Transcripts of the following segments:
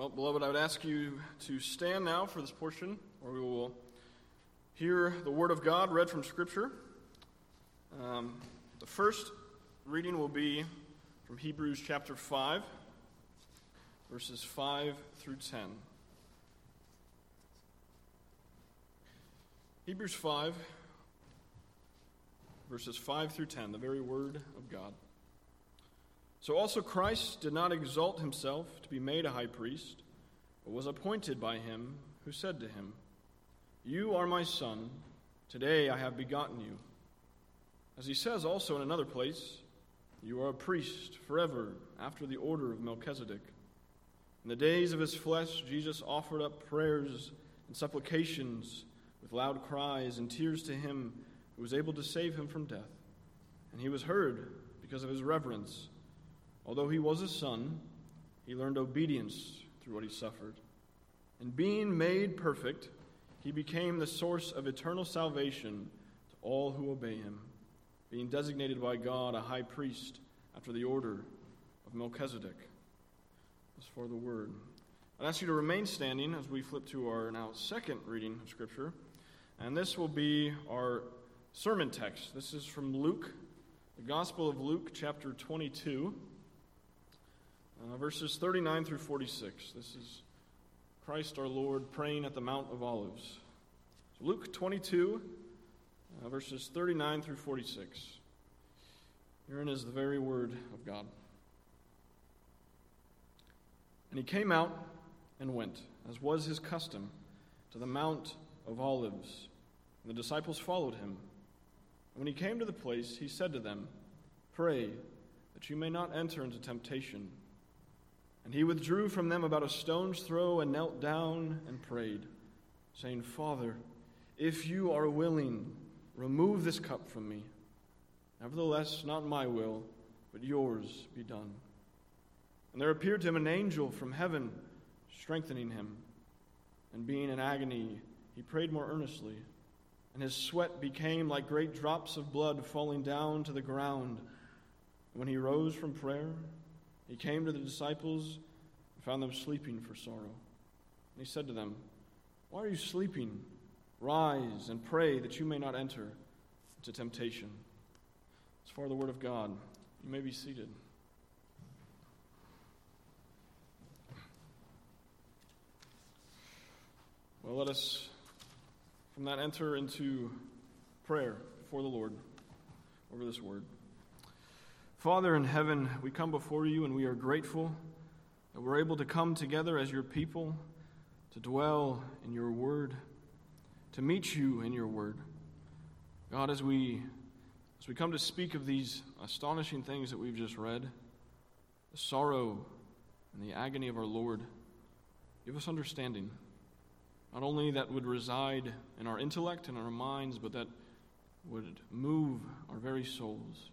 Well, beloved, I would ask you to stand now for this portion where we will hear the Word of God read from Scripture. Um, the first reading will be from Hebrews chapter 5, verses 5 through 10. Hebrews 5, verses 5 through 10, the very Word of God. So also Christ did not exalt himself to be made a high priest, was appointed by him who said to him, You are my son, today I have begotten you. As he says also in another place, You are a priest forever after the order of Melchizedek. In the days of his flesh, Jesus offered up prayers and supplications with loud cries and tears to him who was able to save him from death. And he was heard because of his reverence. Although he was a son, he learned obedience through what he suffered. And being made perfect, he became the source of eternal salvation to all who obey him, being designated by God a high priest after the order of Melchizedek. As for the word. I'd ask you to remain standing as we flip to our now second reading of Scripture. And this will be our sermon text. This is from Luke, the Gospel of Luke, chapter 22 uh, verses 39 through 46. This is Christ our Lord praying at the Mount of Olives. So Luke 22, uh, verses 39 through 46. Herein is the very word of God. And he came out and went, as was his custom, to the Mount of Olives. And the disciples followed him. And when he came to the place, he said to them, Pray that you may not enter into temptation. And he withdrew from them about a stone's throw and knelt down and prayed, saying, Father, if you are willing, remove this cup from me. Nevertheless, not my will, but yours be done. And there appeared to him an angel from heaven, strengthening him. And being in agony, he prayed more earnestly. And his sweat became like great drops of blood falling down to the ground. When he rose from prayer, he came to the disciples and found them sleeping for sorrow. And he said to them, Why are you sleeping? Rise and pray that you may not enter into temptation. As far the word of God, you may be seated. Well, let us from that enter into prayer before the Lord over this word. Father in heaven, we come before you and we are grateful that we're able to come together as your people to dwell in your word, to meet you in your word. God, as we as we come to speak of these astonishing things that we've just read, the sorrow and the agony of our Lord, give us understanding. Not only that would reside in our intellect and our minds, but that would move our very souls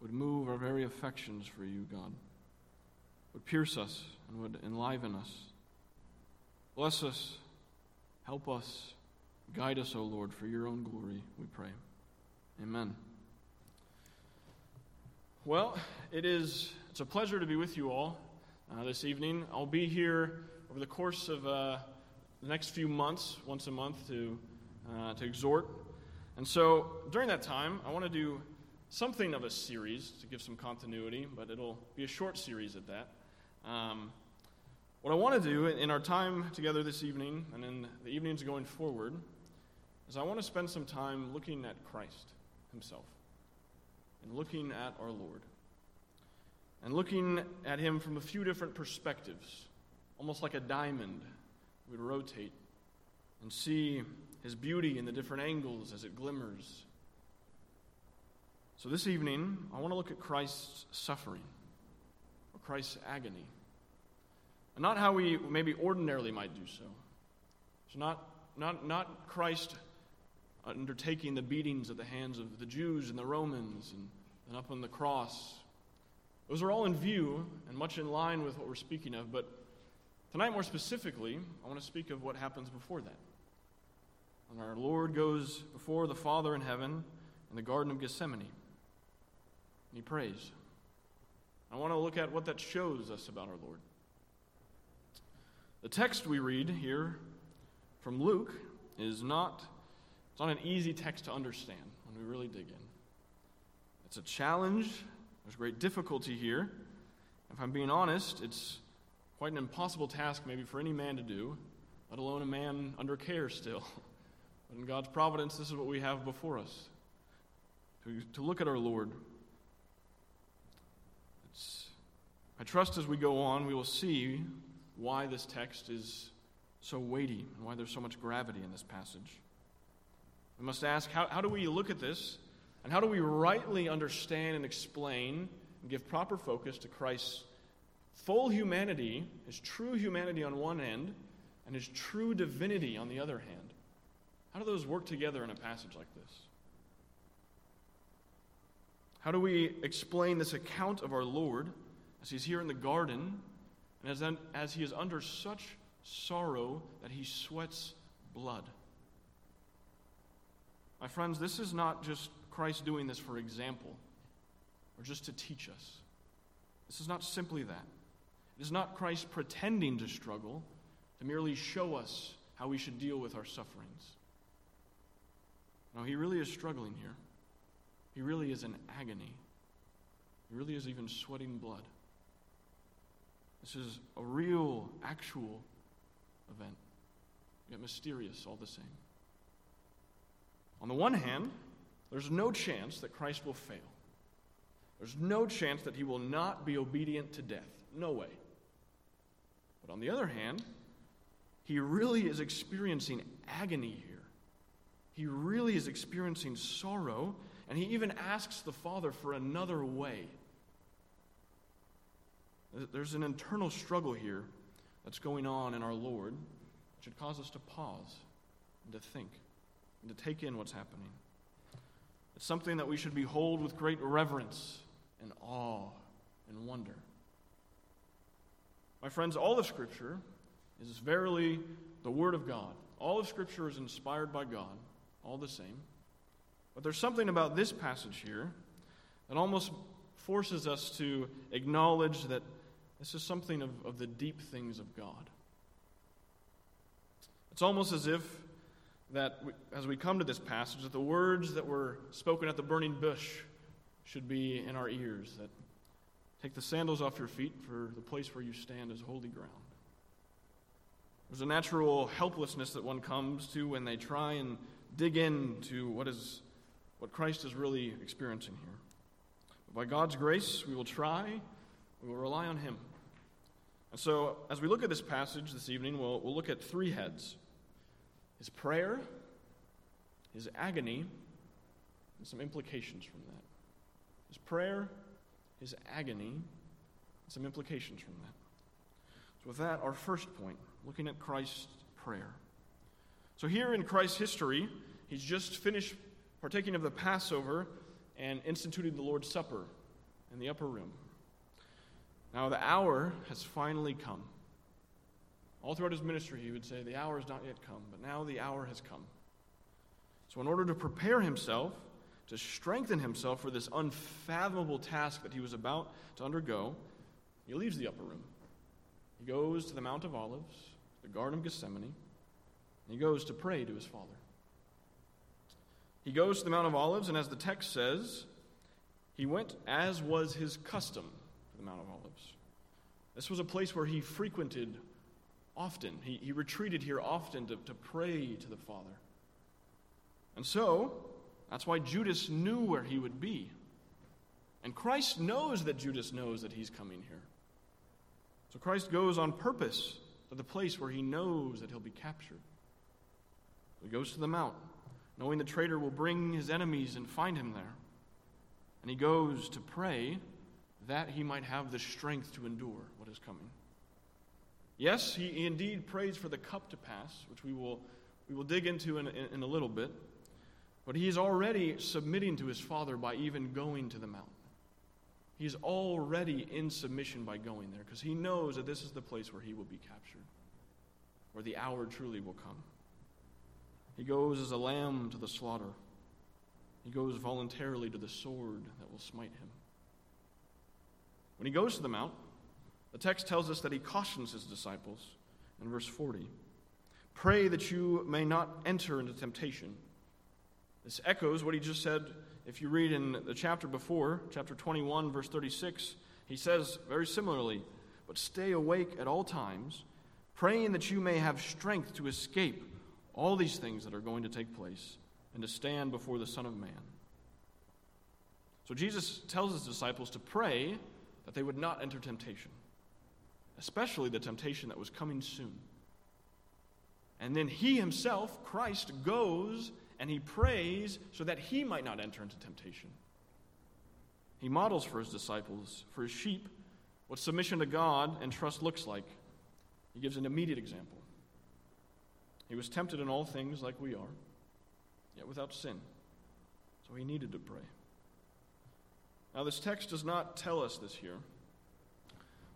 would move our very affections for you, God, would pierce us and would enliven us. Bless us, help us, guide us, O Lord, for your own glory, we pray. Amen. Well, it is it's a pleasure to be with you all uh, this evening. I'll be here over the course of uh, the next few months, once a month, to uh, to exhort. And so during that time, I want to do something of a series to give some continuity, but it'll be a short series at that. Um, what I want to do in our time together this evening and in the evenings going forward is I want to spend some time looking at Christ Himself and looking at our Lord and looking at Him from a few different perspectives, almost like a diamond We'd rotate and see His beauty in the different angles as it glimmers so this evening, I want to look at Christ's suffering or Christ's agony. And not how we maybe ordinarily might do so. So not, not, not Christ undertaking the beatings at the hands of the Jews and the Romans and, and up on the cross. Those are all in view and much in line with what we're speaking of, but tonight, more specifically, I want to speak of what happens before that. When our Lord goes before the Father in heaven in the Garden of Gethsemane he prays. I want to look at what that shows us about our Lord. The text we read here from Luke is not, it's not an easy text to understand when we really dig in. It's a challenge, there's great difficulty here. If I'm being honest, it's quite an impossible task, maybe, for any man to do, let alone a man under care still. But in God's providence, this is what we have before us to, to look at our Lord. It's, I trust as we go on, we will see why this text is so weighty and why there's so much gravity in this passage. We must ask how, how do we look at this and how do we rightly understand and explain and give proper focus to Christ's full humanity, his true humanity on one end, and his true divinity on the other hand. How do those work together in a passage like this? How do we explain this account of our Lord as he's here in the garden and as, as he is under such sorrow that he sweats blood? My friends, this is not just Christ doing this for example or just to teach us. This is not simply that. It is not Christ pretending to struggle to merely show us how we should deal with our sufferings. No, he really is struggling here. He really is in agony. He really is even sweating blood. This is a real, actual event, yet mysterious all the same. On the one hand, there's no chance that Christ will fail. There's no chance that he will not be obedient to death. No way. But on the other hand, he really is experiencing agony here. He really is experiencing sorrow, and he even asks the Father for another way. There's an internal struggle here that's going on in our Lord, which should cause us to pause and to think and to take in what's happening. It's something that we should behold with great reverence and awe and wonder. My friends, all of Scripture is verily the Word of God. All of Scripture is inspired by God, all the same. But there's something about this passage here that almost forces us to acknowledge that this is something of, of the deep things of God. It's almost as if that we, as we come to this passage, that the words that were spoken at the burning bush should be in our ears. That take the sandals off your feet, for the place where you stand is holy ground. There's a natural helplessness that one comes to when they try and dig into what is what Christ is really experiencing here. But by God's grace, we will try, we will rely on Him. And so, as we look at this passage this evening, we'll, we'll look at three heads his prayer, his agony, and some implications from that. His prayer, his agony, and some implications from that. So, with that, our first point, looking at Christ's prayer. So, here in Christ's history, he's just finished partaking of the Passover and instituting the Lord's Supper in the upper room. Now, the hour has finally come. All throughout his ministry, he would say, The hour has not yet come, but now the hour has come. So, in order to prepare himself, to strengthen himself for this unfathomable task that he was about to undergo, he leaves the upper room. He goes to the Mount of Olives, the Garden of Gethsemane, and he goes to pray to his Father. He goes to the Mount of Olives, and as the text says, he went as was his custom to the Mount of Olives. This was a place where he frequented often. He, he retreated here often to, to pray to the Father. And so, that's why Judas knew where he would be. And Christ knows that Judas knows that he's coming here. So Christ goes on purpose to the place where he knows that he'll be captured. He goes to the mount, knowing the traitor will bring his enemies and find him there. And he goes to pray that he might have the strength to endure what is coming. Yes, he indeed prays for the cup to pass, which we will, we will dig into in, in, in a little bit. But he is already submitting to his Father by even going to the mountain. He's already in submission by going there because he knows that this is the place where he will be captured, where the hour truly will come. He goes as a lamb to the slaughter. He goes voluntarily to the sword that will smite him. When he goes to the mount, the text tells us that he cautions his disciples in verse 40. Pray that you may not enter into temptation. This echoes what he just said if you read in the chapter before, chapter 21, verse 36. He says very similarly, but stay awake at all times, praying that you may have strength to escape all these things that are going to take place and to stand before the Son of Man. So Jesus tells his disciples to pray that they would not enter temptation, especially the temptation that was coming soon. And then he himself, Christ, goes and he prays so that he might not enter into temptation. He models for his disciples, for his sheep, what submission to God and trust looks like. He gives an immediate example. He was tempted in all things like we are, yet without sin. So he needed to pray. Now, this text does not tell us this here,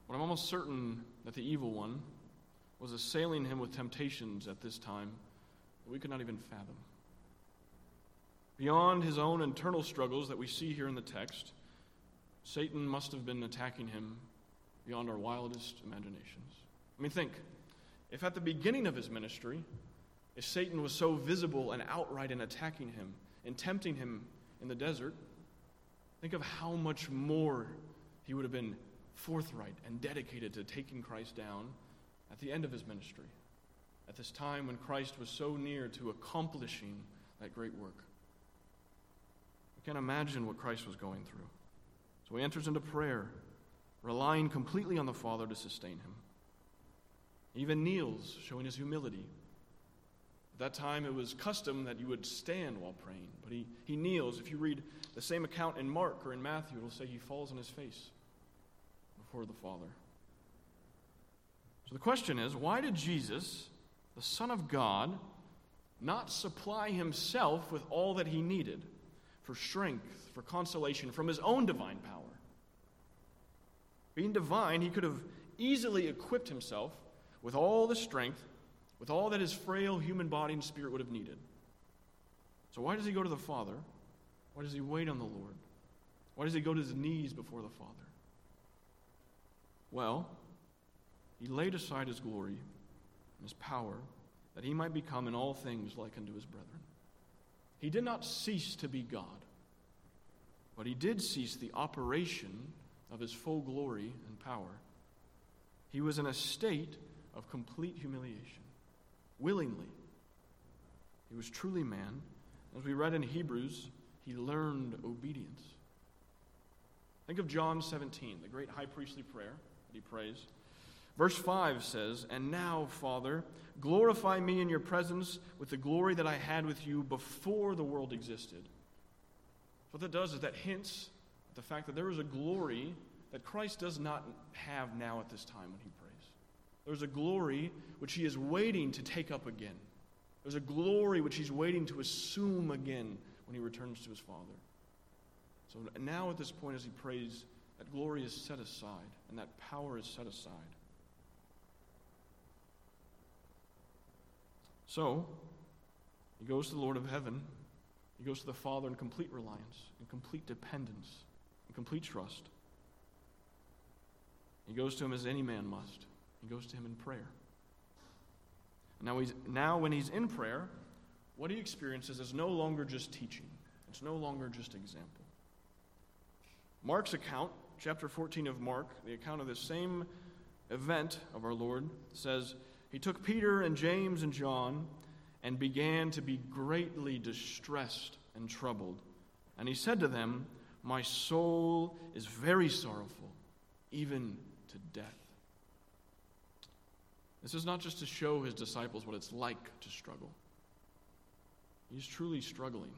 but I'm almost certain that the evil one was assailing him with temptations at this time that we could not even fathom. Beyond his own internal struggles that we see here in the text, Satan must have been attacking him beyond our wildest imaginations. I mean, think if at the beginning of his ministry, if Satan was so visible and outright in attacking him and tempting him in the desert, think of how much more he would have been forthright and dedicated to taking Christ down at the end of his ministry, at this time when Christ was so near to accomplishing that great work. We can't imagine what Christ was going through. So he enters into prayer, relying completely on the Father to sustain him. He even kneels, showing his humility. At that time, it was custom that you would stand while praying, but he, he kneels. If you read the same account in Mark or in Matthew, it'll say he falls on his face before the Father. So the question is why did Jesus, the Son of God, not supply himself with all that he needed for strength, for consolation from his own divine power? Being divine, he could have easily equipped himself with all the strength, with all that his frail human body and spirit would have needed. So, why does he go to the Father? Why does he wait on the Lord? Why does he go to his knees before the Father? Well, he laid aside his glory and his power that he might become in all things like unto his brethren. He did not cease to be God, but he did cease the operation of his full glory and power. He was in a state of complete humiliation, willingly. He was truly man. As we read in Hebrews, he learned obedience. Think of John 17, the great high priestly prayer that he prays. Verse 5 says, And now, Father, glorify me in your presence with the glory that I had with you before the world existed. What that does is that hints at the fact that there is a glory that Christ does not have now at this time when he prays. There's a glory which he is waiting to take up again. There's a glory which he's waiting to assume again when he returns to his Father. So now, at this point, as he prays, that glory is set aside and that power is set aside. So, he goes to the Lord of heaven. He goes to the Father in complete reliance, in complete dependence, in complete trust. He goes to him as any man must. He goes to him in prayer. Now, he's, now when he's in prayer, what he experiences is no longer just teaching, it's no longer just example. Mark's account, chapter 14 of Mark, the account of this same event of our Lord, says, he took Peter and James and John and began to be greatly distressed and troubled. And he said to them, My soul is very sorrowful, even to death. This is not just to show his disciples what it's like to struggle. He's truly struggling.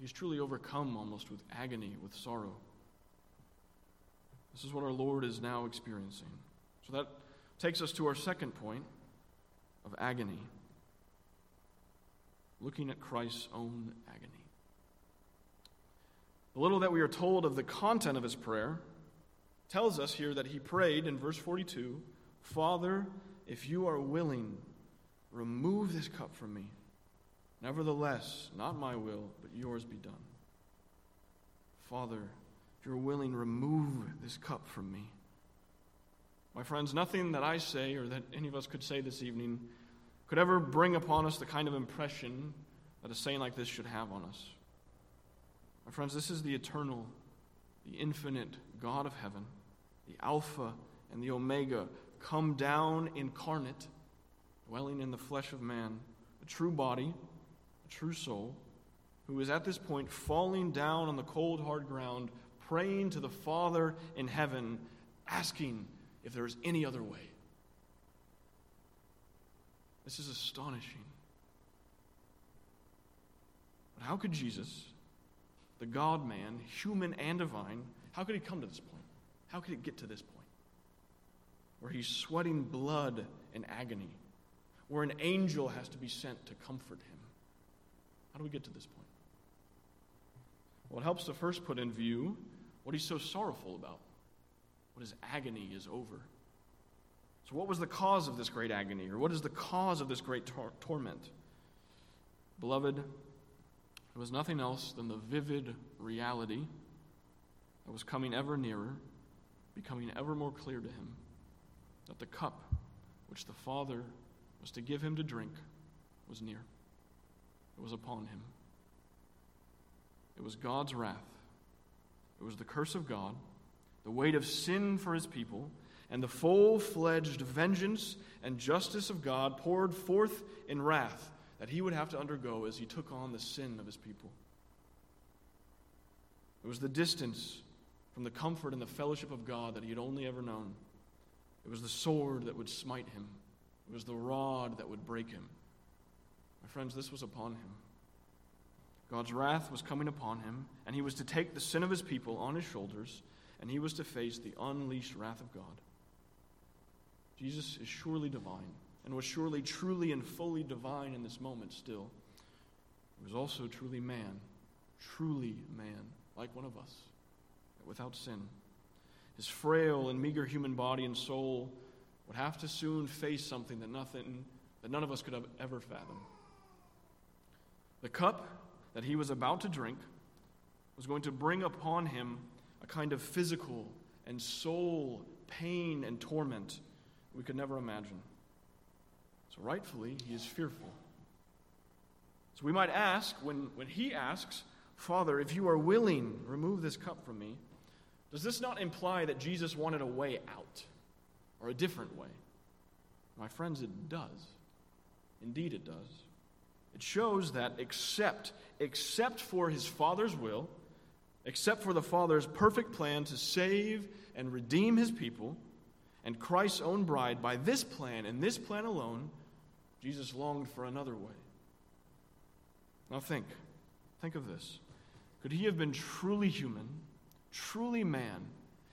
He's truly overcome almost with agony, with sorrow. This is what our Lord is now experiencing. So that takes us to our second point of agony, looking at Christ's own agony. The little that we are told of the content of his prayer tells us here that he prayed in verse 42 Father, if you are willing, remove this cup from me. Nevertheless, not my will, but yours be done. Father, if you're willing, remove this cup from me. My friends, nothing that I say or that any of us could say this evening could ever bring upon us the kind of impression that a saying like this should have on us. My friends, this is the eternal, the infinite God of heaven, the Alpha and the Omega, come down incarnate, dwelling in the flesh of man, a true body, a true soul, who is at this point falling down on the cold, hard ground, praying to the Father in heaven, asking if there is any other way. This is astonishing. But how could Jesus, the God man, human and divine, how could he come to this point? How could it get to this point? Where he's sweating blood and agony, where an angel has to be sent to comfort him. How do we get to this point? Well, it helps to first put in view what he's so sorrowful about, what his agony is over. So, what was the cause of this great agony, or what is the cause of this great tor- torment? Beloved, it was nothing else than the vivid reality that was coming ever nearer, becoming ever more clear to him that the cup which the Father was to give him to drink was near. It was upon him. It was God's wrath. It was the curse of God, the weight of sin for his people, and the full fledged vengeance and justice of God poured forth in wrath that he would have to undergo as he took on the sin of his people. It was the distance from the comfort and the fellowship of God that he had only ever known. It was the sword that would smite him, it was the rod that would break him. My friends, this was upon him. God's wrath was coming upon him, and he was to take the sin of his people on his shoulders, and he was to face the unleashed wrath of God. Jesus is surely divine, and was surely truly and fully divine in this moment still. He was also truly man, truly man, like one of us, without sin. His frail and meager human body and soul would have to soon face something that nothing that none of us could have ever fathom. The cup that he was about to drink was going to bring upon him a kind of physical and soul pain and torment we could never imagine. So, rightfully, he is fearful. So, we might ask, when, when he asks, Father, if you are willing, remove this cup from me, does this not imply that Jesus wanted a way out or a different way? My friends, it does. Indeed, it does. It shows that except, except for his Father's will, except for the Father's perfect plan to save and redeem his people, and Christ's own bride, by this plan and this plan alone, Jesus longed for another way. Now think, think of this. Could he have been truly human, truly man,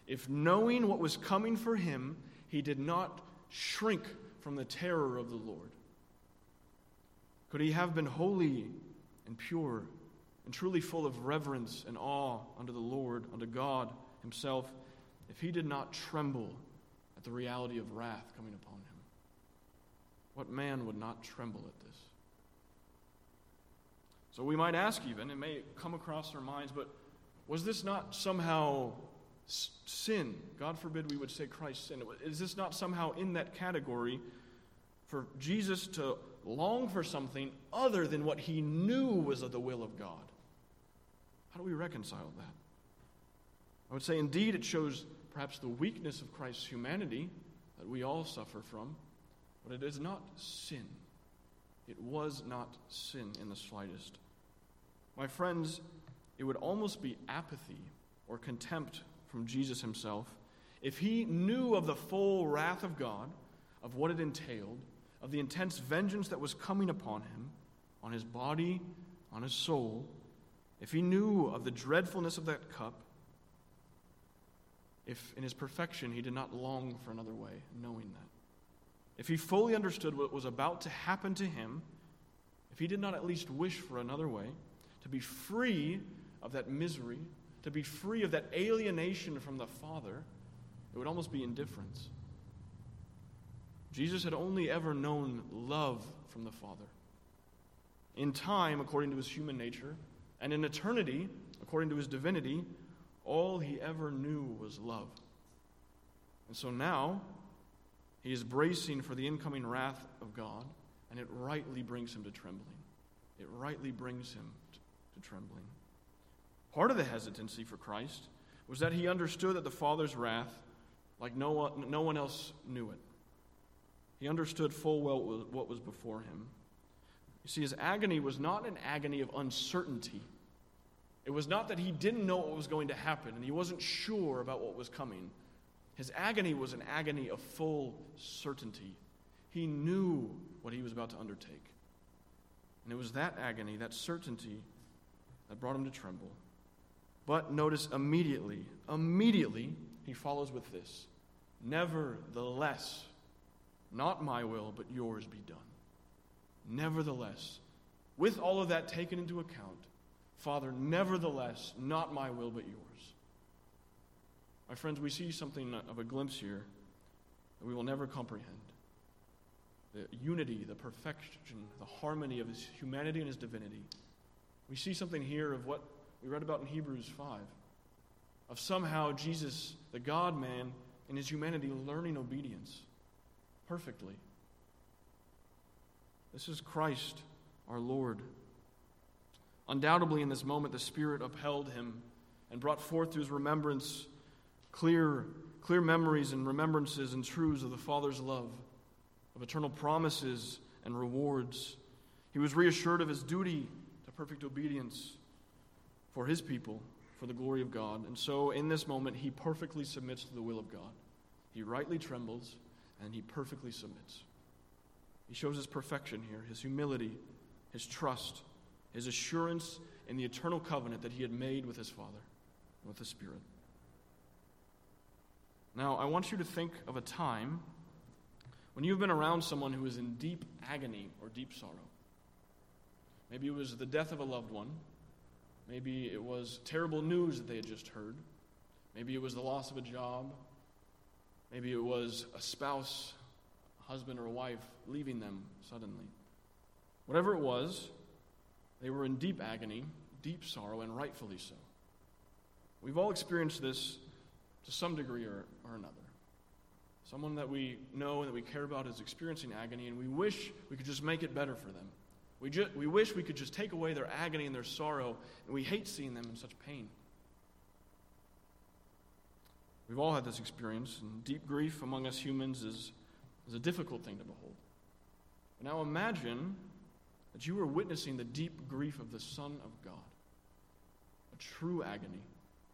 if knowing what was coming for him, he did not shrink from the terror of the Lord? Could he have been holy and pure and truly full of reverence and awe unto the Lord, unto God Himself, if he did not tremble at the reality of wrath coming upon him? What man would not tremble at this? So we might ask, even, it may come across our minds, but was this not somehow sin? God forbid we would say Christ's sin. Is this not somehow in that category for Jesus to long for something other than what he knew was of the will of God. How do we reconcile that? I would say, indeed, it shows perhaps the weakness of Christ's humanity that we all suffer from, but it is not sin. It was not sin in the slightest. My friends, it would almost be apathy or contempt from Jesus himself if he knew of the full wrath of God, of what it entailed, of the intense vengeance that was coming upon him, on his body, on his soul, if he knew of the dreadfulness of that cup, if in his perfection he did not long for another way, knowing that, if he fully understood what was about to happen to him, if he did not at least wish for another way, to be free of that misery, to be free of that alienation from the Father, it would almost be indifference. Jesus had only ever known love from the Father. In time, according to his human nature, and in eternity, according to his divinity, all he ever knew was love. And so now, He is bracing for the incoming wrath of God, and it rightly brings him to trembling. It rightly brings him to, trembling. Part of the hesitancy for Christ was that he understood that the Father's wrath, like no one, no one else knew it. He understood full well what was before him. You see, his agony was not an agony of uncertainty. It was not that he didn't know what was going to happen and he wasn't sure about what was coming. His agony was an agony of full certainty. He knew what he was about to undertake. And it was that agony, that certainty, that brought him to tremble. But notice immediately, immediately, he follows with this Nevertheless, not my will, but yours be done. Nevertheless, with all of that taken into account, Father, nevertheless, not my will, but yours. My friends, we see something of a glimpse here that we will never comprehend. The unity, the perfection, the harmony of his humanity and his divinity. We see something here of what we read about in Hebrews 5 of somehow Jesus, the God man, in his humanity, learning obedience perfectly. This is Christ, our Lord. Undoubtedly, in this moment, the Spirit upheld him and brought forth to his remembrance clear, clear memories and remembrances and truths of the Father's love, of eternal promises and rewards. He was reassured of his duty to perfect obedience for his people, for the glory of God. And so, in this moment, he perfectly submits to the will of God. He rightly trembles and he perfectly submits. He shows his perfection here, his humility, his trust, his assurance in the eternal covenant that he had made with his Father, with the Spirit. Now, I want you to think of a time when you've been around someone who is in deep agony or deep sorrow. Maybe it was the death of a loved one. Maybe it was terrible news that they had just heard. Maybe it was the loss of a job. Maybe it was a spouse, a husband, or a wife leaving them suddenly. Whatever it was, they were in deep agony, deep sorrow, and rightfully so. We've all experienced this to some degree or, or another. Someone that we know and that we care about is experiencing agony, and we wish we could just make it better for them. We, ju- we wish we could just take away their agony and their sorrow, and we hate seeing them in such pain. We've all had this experience, and deep grief among us humans is, is a difficult thing to behold. But now imagine that you are witnessing the deep grief of the Son of God, a true agony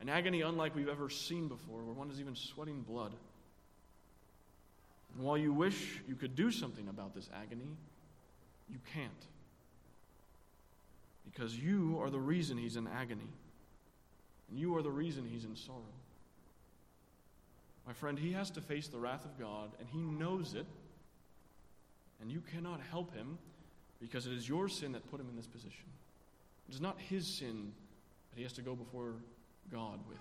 an agony unlike we've ever seen before, where one is even sweating blood. And while you wish you could do something about this agony, you can't. Because you are the reason he's in agony. And you are the reason he's in sorrow. My friend, he has to face the wrath of God, and he knows it. And you cannot help him because it is your sin that put him in this position. It is not his sin that he has to go before God with.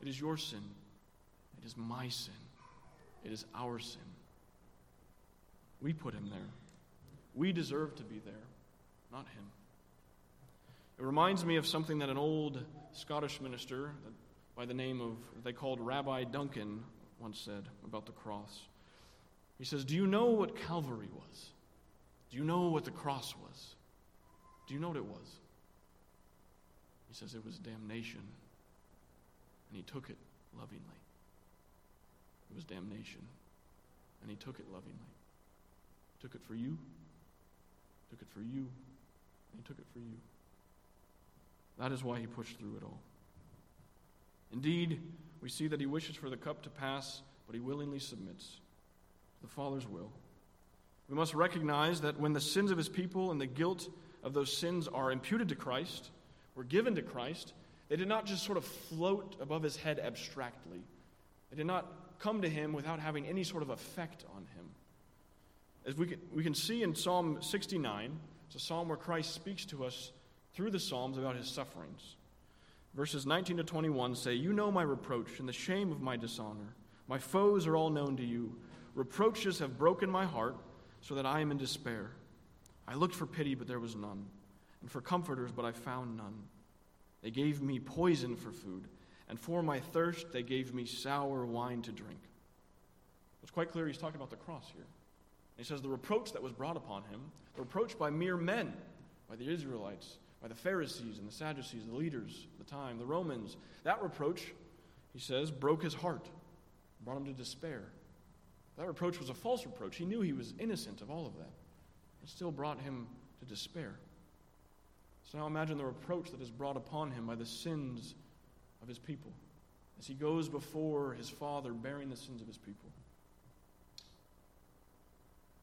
It is your sin. It is my sin. It is our sin. We put him there. We deserve to be there, not him. It reminds me of something that an old Scottish minister by the name of, they called Rabbi Duncan, once said about the cross. He says, Do you know what Calvary was? Do you know what the cross was? Do you know what it was? He says it was damnation and he took it lovingly. It was damnation, and he took it lovingly. Took it for you, took it for you, and he took it for you. That is why he pushed through it all. Indeed, we see that he wishes for the cup to pass, but he willingly submits to the Father's will. We must recognize that when the sins of his people and the guilt of those sins are imputed to Christ, were given to Christ, they did not just sort of float above his head abstractly. They did not come to him without having any sort of effect on him. As we can, we can see in Psalm 69, it's a psalm where Christ speaks to us through the Psalms about his sufferings. Verses 19 to 21 say, You know my reproach and the shame of my dishonor. My foes are all known to you. Reproaches have broken my heart so that I am in despair. I looked for pity, but there was none, and for comforters, but I found none. They gave me poison for food, and for my thirst they gave me sour wine to drink. It's quite clear he's talking about the cross here. And he says, The reproach that was brought upon him, the reproach by mere men, by the Israelites, by the Pharisees and the Sadducees, the leaders of the time, the Romans, that reproach, he says, broke his heart, brought him to despair. That reproach was a false reproach. He knew he was innocent of all of that. It still brought him to despair. So now imagine the reproach that is brought upon him by the sins of his people as he goes before his Father bearing the sins of his people.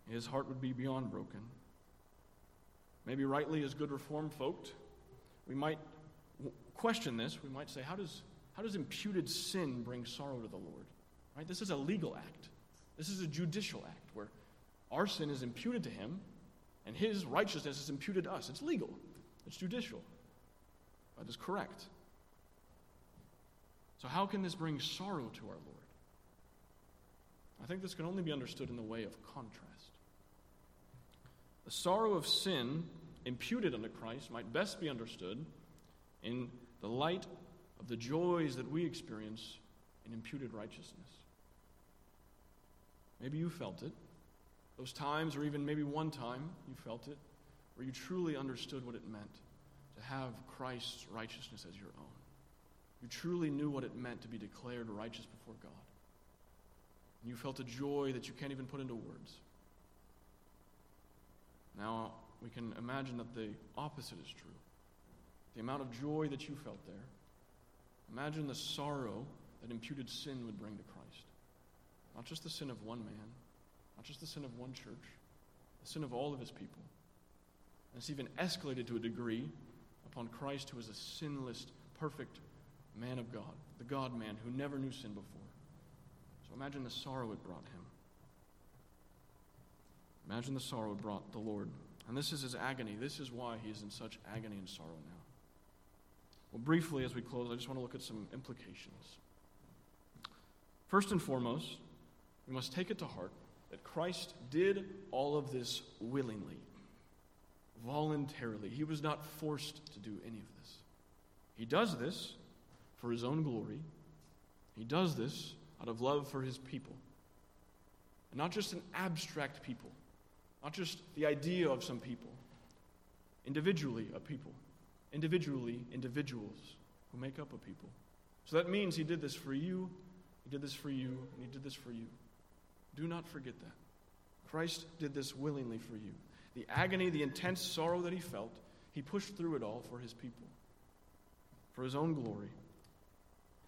His heart would be beyond broken. Maybe rightly, as good reformed folk, we might question this. We might say, how does, how does imputed sin bring sorrow to the Lord? Right? This is a legal act. This is a judicial act where our sin is imputed to him and his righteousness is imputed to us. It's legal, it's judicial. That is correct. So, how can this bring sorrow to our Lord? I think this can only be understood in the way of contrast. The sorrow of sin imputed unto Christ might best be understood in the light of the joys that we experience in imputed righteousness. Maybe you felt it. Those times, or even maybe one time, you felt it, where you truly understood what it meant to have Christ's righteousness as your own. You truly knew what it meant to be declared righteous before God. And you felt a joy that you can't even put into words. Now, we can imagine that the opposite is true. The amount of joy that you felt there. Imagine the sorrow that imputed sin would bring to Christ. Not just the sin of one man, not just the sin of one church, the sin of all of his people. And it's even escalated to a degree upon Christ, who is a sinless, perfect man of God, the God man who never knew sin before. So imagine the sorrow it brought him. Imagine the sorrow it brought the Lord. And this is his agony. This is why he is in such agony and sorrow now. Well, briefly, as we close, I just want to look at some implications. First and foremost, we must take it to heart that Christ did all of this willingly, voluntarily. He was not forced to do any of this. He does this for his own glory, he does this out of love for his people. And not just an abstract people, not just the idea of some people, individually a people, individually individuals who make up a people. So that means he did this for you, he did this for you, and he did this for you. Do not forget that. Christ did this willingly for you. The agony, the intense sorrow that he felt, he pushed through it all for his people, for his own glory.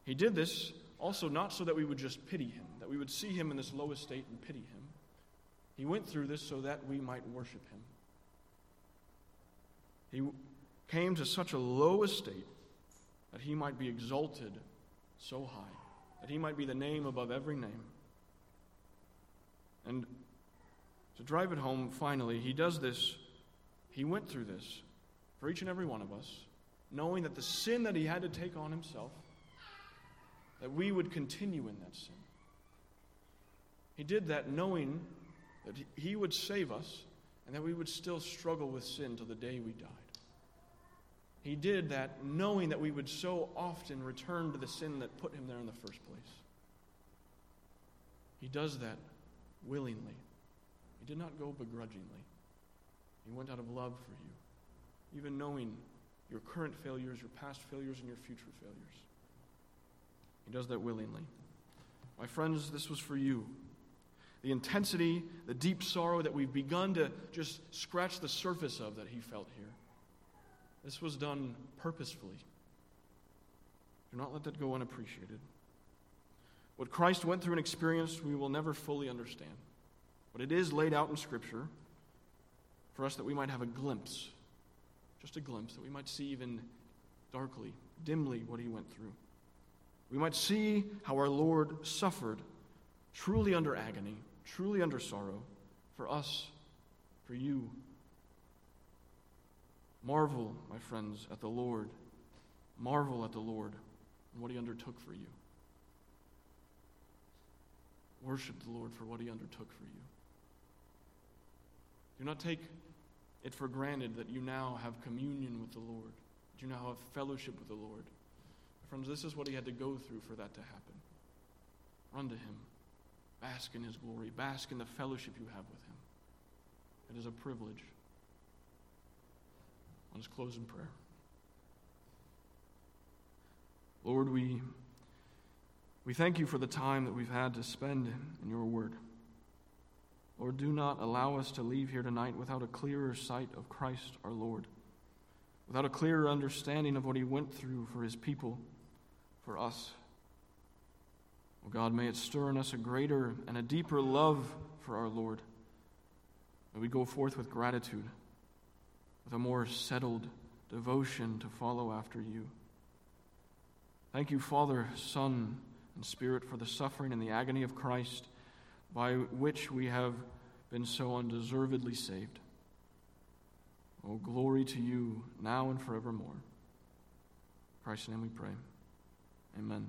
He did this also not so that we would just pity him, that we would see him in this low estate and pity him. He went through this so that we might worship him. He came to such a low estate that he might be exalted so high, that he might be the name above every name. And to drive it home, finally, he does this. He went through this for each and every one of us, knowing that the sin that he had to take on himself, that we would continue in that sin. He did that knowing that He would save us and that we would still struggle with sin till the day we died. He did that knowing that we would so often return to the sin that put Him there in the first place. He does that willingly. He did not go begrudgingly. He went out of love for you, even knowing your current failures, your past failures, and your future failures. He does that willingly. My friends, this was for you the intensity, the deep sorrow that we've begun to just scratch the surface of that he felt here. This was done purposefully. Do not let that go unappreciated. What Christ went through and experienced, we will never fully understand. But it is laid out in Scripture for us that we might have a glimpse, just a glimpse, that we might see even darkly, dimly, what he went through. We might see how our Lord suffered truly under agony truly under sorrow, for us, for you. Marvel, my friends, at the Lord. Marvel at the Lord and what he undertook for you. Worship the Lord for what he undertook for you. Do not take it for granted that you now have communion with the Lord, that you now have fellowship with the Lord. Friends, this is what he had to go through for that to happen. Run to him. Bask in his glory. Bask in the fellowship you have with him. It is a privilege. Let's close in prayer. Lord, we, we thank you for the time that we've had to spend in your word. Lord, do not allow us to leave here tonight without a clearer sight of Christ our Lord, without a clearer understanding of what he went through for his people, for us. Oh God, may it stir in us a greater and a deeper love for our Lord. May we go forth with gratitude, with a more settled devotion to follow after you. Thank you, Father, Son, and Spirit, for the suffering and the agony of Christ by which we have been so undeservedly saved. Oh, glory to you now and forevermore. In Christ's name we pray. Amen.